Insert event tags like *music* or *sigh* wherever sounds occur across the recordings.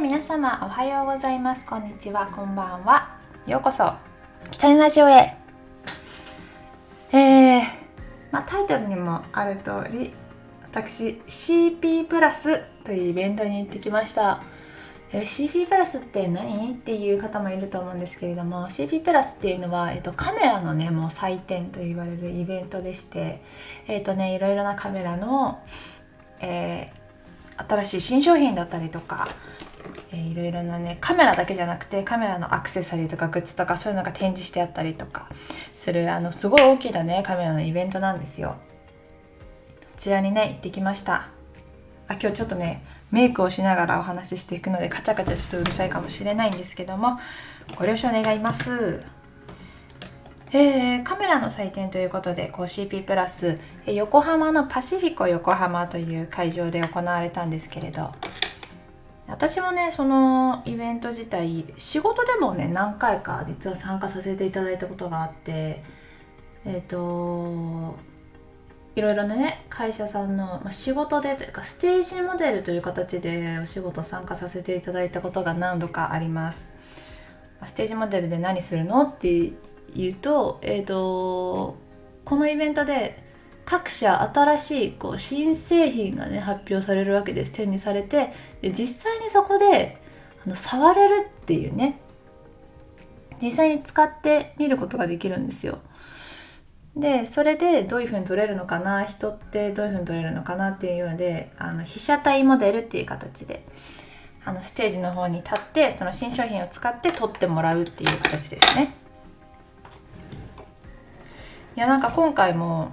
皆様おはようございます。こんにちは。こんばんは。ようこそ。北にラジオへ。えー、まあ、タイトルにもある通り私 CP プラスというイベントに行ってきました。え CP プラスって何？っていう方もいると思うんですけれども CP プラスっていうのは、えっと、カメラのねもう祭典と言われるイベントでしてえっとねいろいろなカメラの、えー、新しい新商品だったりとかえー、いろいろなねカメラだけじゃなくてカメラのアクセサリーとかグッズとかそういうのが展示してあったりとかするあのすごい大きなねカメラのイベントなんですよ。こちらにね行ってきました。あ今日ちょっとねメイクをしながらお話ししていくのでカチャカチャちょっとうるさいかもしれないんですけどもご了承願います。えー、カメラの祭典ということでこう CP プラス横浜のパシフィコ横浜という会場で行われたんですけれど私もねそのイベント自体仕事でもね何回か実は参加させていただいたことがあってえっ、ー、といろいろね会社さんの、まあ、仕事でというかステージモデルという形でお仕事参加させていただいたことが何度かあります。ステージモデルで何するのって言うとえっ、ー、とこのイベントで各社新しいこう新製品がね発表されるわけです。展示されてで実際にそこであの触れるっていうね。実際に使ってみることができるんですよ。でそれでどういうふうに撮れるのかな人ってどういうふうに撮れるのかなっていうのであの被写体モデルっていう形であのステージの方に立ってその新商品を使って撮ってもらうっていう形ですね。いやなんか今回も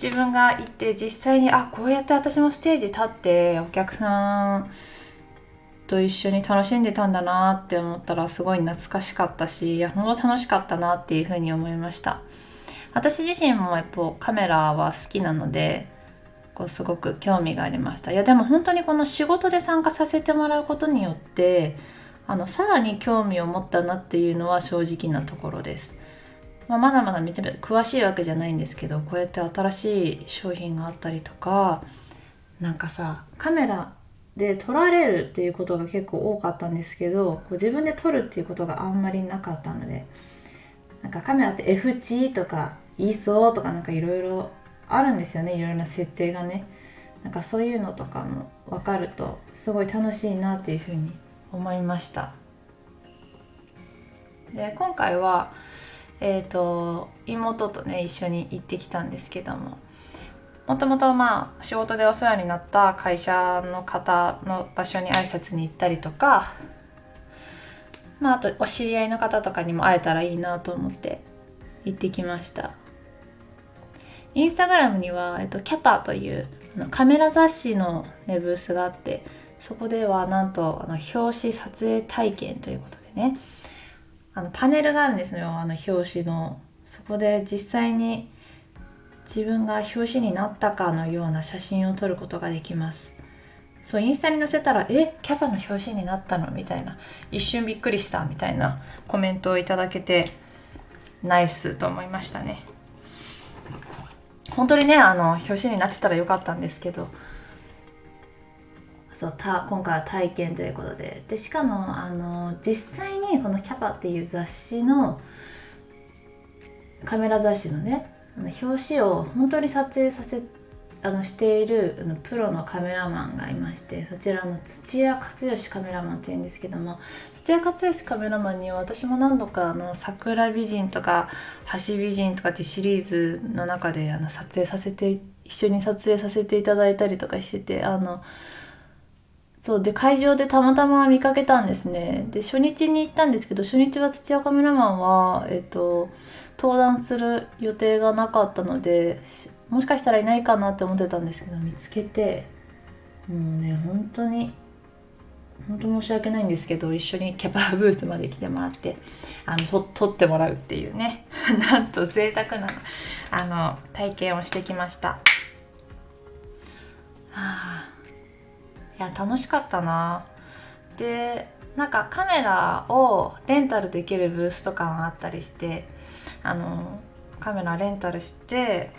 自分が行って実際にあこうやって私もステージ立ってお客さんと一緒に楽しんでたんだなって思ったらすごい懐かしかったしいや本当楽しかったなっていうふうに思いました。私自身もやっぱカメラは好きなのでこうすごく興味がありました。いやでも本当にこの仕事で参加させてもらうことによってあのさらに興味を持ったなっていうのは正直なところです。まあ、まだまだめちゃめちゃ詳しいわけじゃないんですけどこうやって新しい商品があったりとかなんかさカメラで撮られるっていうことが結構多かったんですけどこう自分で撮るっていうことがあんまりなかったのでなんかカメラって F 値とか ISO とかなんかいろいろあるんですよねいろいろな設定がね。なんかそういうのとかも分かるとすごい楽しいなっていうふうに思いました。で今回はえーと、妹とね一緒に行ってきたんですけども。もともとまあ仕事でお世話になった会社の方の場所に挨拶に行ったりとかまああとお知り合いの方とかにも会えたらいいなと思って行ってきました。インスタグラムには、えっと、キャパというカメラ雑誌の、ね、ブースがあってそこではなんとあの表紙撮影体験ということでねあのパネルがあるんですよ。あの表紙の。そこで実際に自分が表紙になったかのような写真を撮ることができます。そうインスタに載せたら「えキャパの表紙になったの?」みたいな。一瞬びっくりした。みたいな。コメントをいただけてナイスと思いましたね。本当にねあの表紙になってたらよかったんですけど。そうた今回は体験ということで。でしかもあの実際にこの「キャパ」っていう雑誌のカメラ雑誌のね表紙を本当に撮影させあのしているあのプロのカメラマンがいましてそちらの土屋克義カメラマンっていうんですけども土屋克義カメラマンには私も何度かあの桜美人とか橋美人とかっていうシリーズの中であの撮影させて一緒に撮影させていただいたりとかしててあのそうで会場でたまたま見かけたんですねで初日に行ったんですけど初日は土屋カメラマンは、えっと、登壇する予定がなかったのでもしかしたらいないかなって思ってたんですけど見つけてもうね本当に本当申し訳ないんですけど一緒にキャパブースまで来てもらってあの撮ってもらうっていうね *laughs* なんと贅沢なあの体験をしてきました。はあいや楽しかったな。でなんかカメラをレンタルできるブースとかもあったりしてあのカメラレンタルして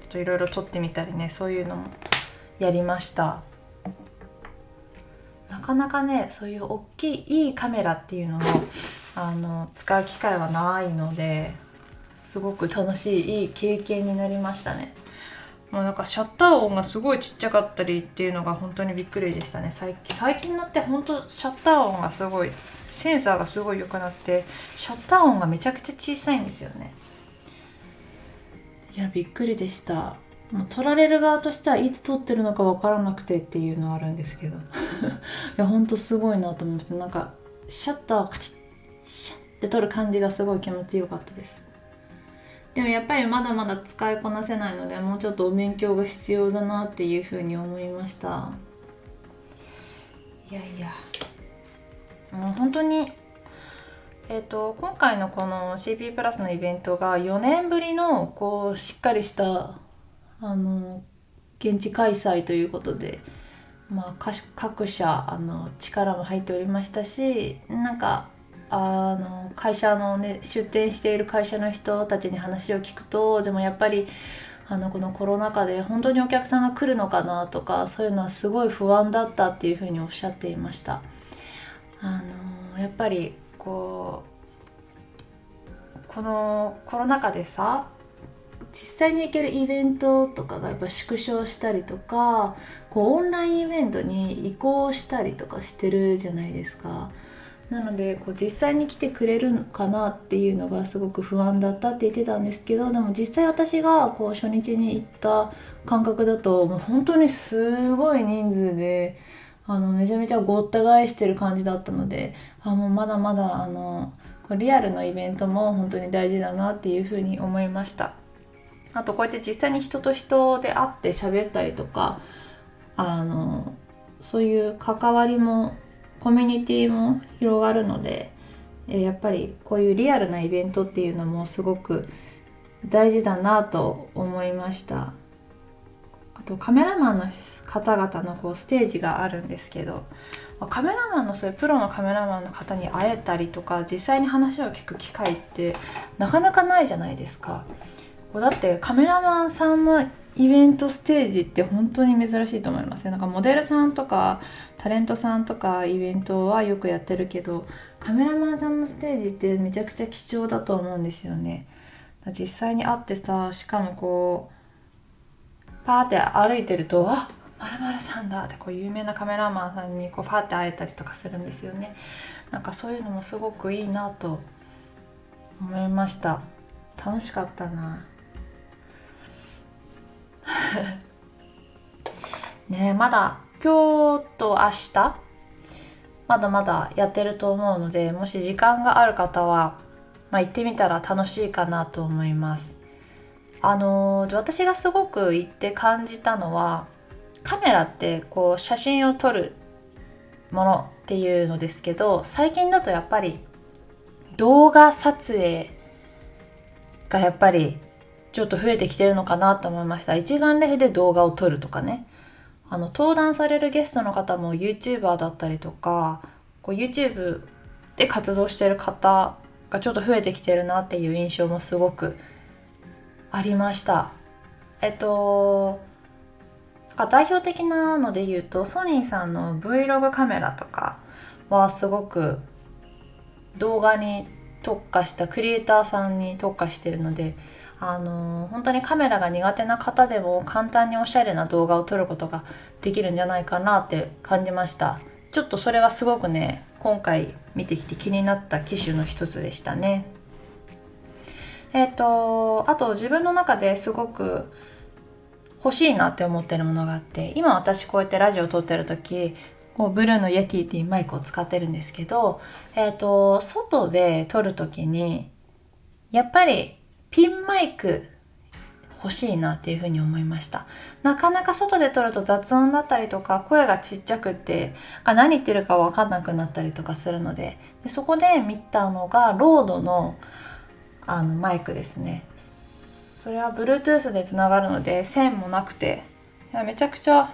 ちょっといろいろ撮ってみたりねそういうのもやりました。なかなかねそういう大きいいいカメラっていうのをあの使う機会はないのですごく楽しいいい経験になりましたね。もうなんかシャッター音がすごいちっちゃかったりっていうのが本当にびっくりでしたね。最近最近になって本当シャッター音がすごいセンサーがすごい良くなってシャッター音がめちゃくちゃ小さいんですよね。いやびっくりでした。もう撮られる側としてはいつ撮ってるのか分からなくてっていうのはあるんですけど。*laughs* いやほんとすごいなと思いましたなんかシャッターをカチッシャッって撮る感じがすごい気持ちよかったです。でもやっぱりまだまだ使いこなせないのでもうちょっとお勉強が必要だなっていうふうに思いました。いやいや。もう本当にえーと、今回のこの CP プラスのイベントが4年ぶりのこうしっかりしたあの現地開催ということで、まあ、各社あの力も入っておりましたしなんかあの会社のね出店している会社の人たちに話を聞くとでもやっぱりあのこのコロナ禍で本当にお客さんが来るのかなとかそういうのはすごい不安だったっていうふうにおっしゃっていましたあのやっぱりこうこのコロナ禍でさ実際に行けるイベントとかがやっぱ縮小したりとかこうオンラインイベントに移行したりとかしてるじゃないですか。なのでこう実際に来てくれるのかなっていうのがすごく不安だったって言ってたんですけどでも実際私がこう初日に行った感覚だともう本当にすごい人数であのめちゃめちゃごった返してる感じだったのであもうまだまだあのリアルのイベントも本当に大事だなっていうふうに思いました。あとこうやって実際に人と人で会って喋ったりとかあのそういう関わりもコミュニティも広がるので、やっぱりこういうリアルなイベントっていうのもすごく大事だなと思いました。あとカメラマンの方々のこうステージがあるんですけどカメラマンのそういうプロのカメラマンの方に会えたりとか実際に話を聞く機会ってなかなかないじゃないですか。だってカメラマンさんのイベントステージって本当に珍しいと思います。ねなんかモデルさんとかタレントさんとかイベントはよくやってるけどカメラマンさんのステージってめちゃくちゃ貴重だと思うんですよね。実際に会ってさしかもこうパーって歩いてるとあまるまるさんだってこう有名なカメラマンさんにこうパーって会えたりとかするんですよね。なんかそういうのもすごくいいなと思いました。楽しかったな。*laughs* ねまだ今日と明日まだまだやってると思うのでもし時間がある方は、まあ、行ってみたら楽しいかなと思います。あのー、私がすごく行って感じたのはカメラってこう写真を撮るものっていうのですけど最近だとやっぱり動画撮影がやっぱりちょっと増えてきてるのかなと思いました。一眼レフで動画を撮るとかね。あの登壇されるゲストの方も YouTuber だったりとかこう YouTube で活動してる方がちょっと増えてきてるなっていう印象もすごくありました。えっと代表的なので言うとソニーさんの Vlog カメラとかはすごく動画に特化したクリエイターさんに特化してるのであの本当にカメラが苦手な方でも簡単におしゃれな動画を撮ることができるんじゃないかなって感じました。ちょっとそれはすごくね今回見てきて気になった機種の一つでしたね。えっ、ー、とあと自分の中ですごく欲しいなって思ってるものがあって今私こうやってラジオを撮ってる時こうブルーのイエティっていうマイクを使ってるんですけど、えっ、ー、と外で撮る時にやっぱりピンマイク欲しいなっていうふに思いました。なかなか外で撮ると雑音だったりとか声がちっちゃくって何言ってるか分かんなくなったりとかするのででそこで見たのがロードのあのマイクですね。それは Bluetooth でつながるので線もなくていやめちゃくちゃ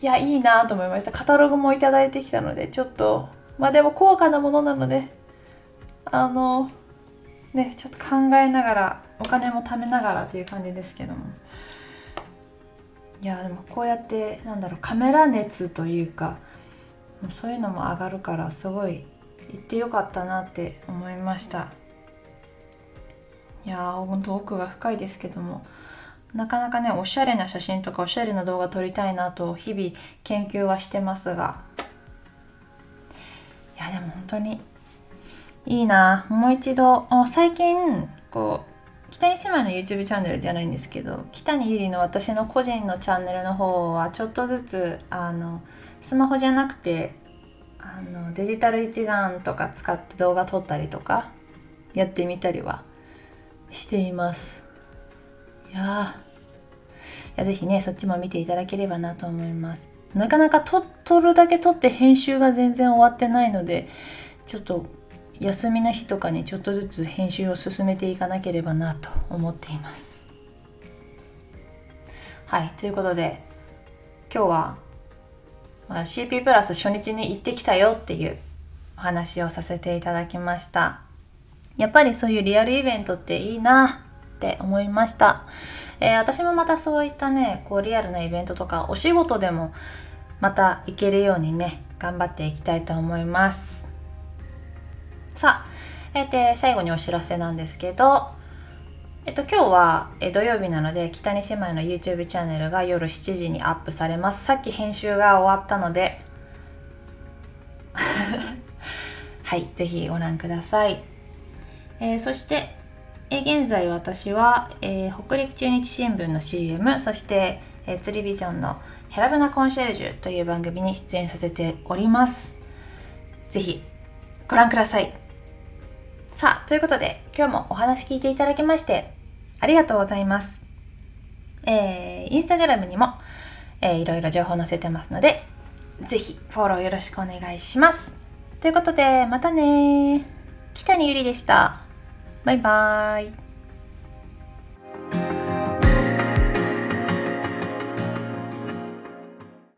いやいいなと思いました。カタログも頂いてきたのでちょっとまあでも高価なものなのであのねちょっと考えながらお金も貯めながらっていう感じですけども。いやでもこうやってなんだろうカメラ熱というかそういうのも上がるからすごい行ってよかったなって思いました。いやーほんと奥が深いですけども。なかなかねおしゃれな写真とかおしゃれな動画撮りたいなと日々研究はしてますが。いやでも本当にいいな。もう一度。最近こう北西姉妹の YouTube チャンネルじゃないんですけど北にゆりの私の個人のチャンネルの方はちょっとずつあのスマホじゃなくてあのデジタル一眼とか使って動画撮ったりとかやってみたりはしています。いやいやぜひねそっちも見ていただければなと思います。なかなか撮撮るだけ撮って編集が全然終わってないのでちょっと休みの日とかにちょっとずつ編集を進めていかなければなと思っています。はいということで今日は、まあ、CP プラス初日に行ってきたよっていうお話をさせていただきました。やっぱりそういうリアルイベントっていいなって思いました、えー、私もまたそういったねこうリアルなイベントとかお仕事でもまた行けるようにね頑張っていきたいと思います。さあ、えー、で最後にお知らせなんですけどえっと、今日はえ土曜日なので北西姉妹の YouTube チャンネルが夜7時にアップされます。さっき編集が終わったので *laughs* はいぜひご覧ください、えー、そしてえ現在私は、えー、北陸中日新聞の CM そして、えー、釣りビジョンのヘラブナコンシェルジュという番組に出演させております。ぜひご覧ください。さあということで今日もお話聞いていただきましてありがとうございます。えー、インスタグラムにも、えー、いろいろ情報載せてますのでぜひフォローよろしくお願いします。ということでまたね北にゆりでした。バイバーイ。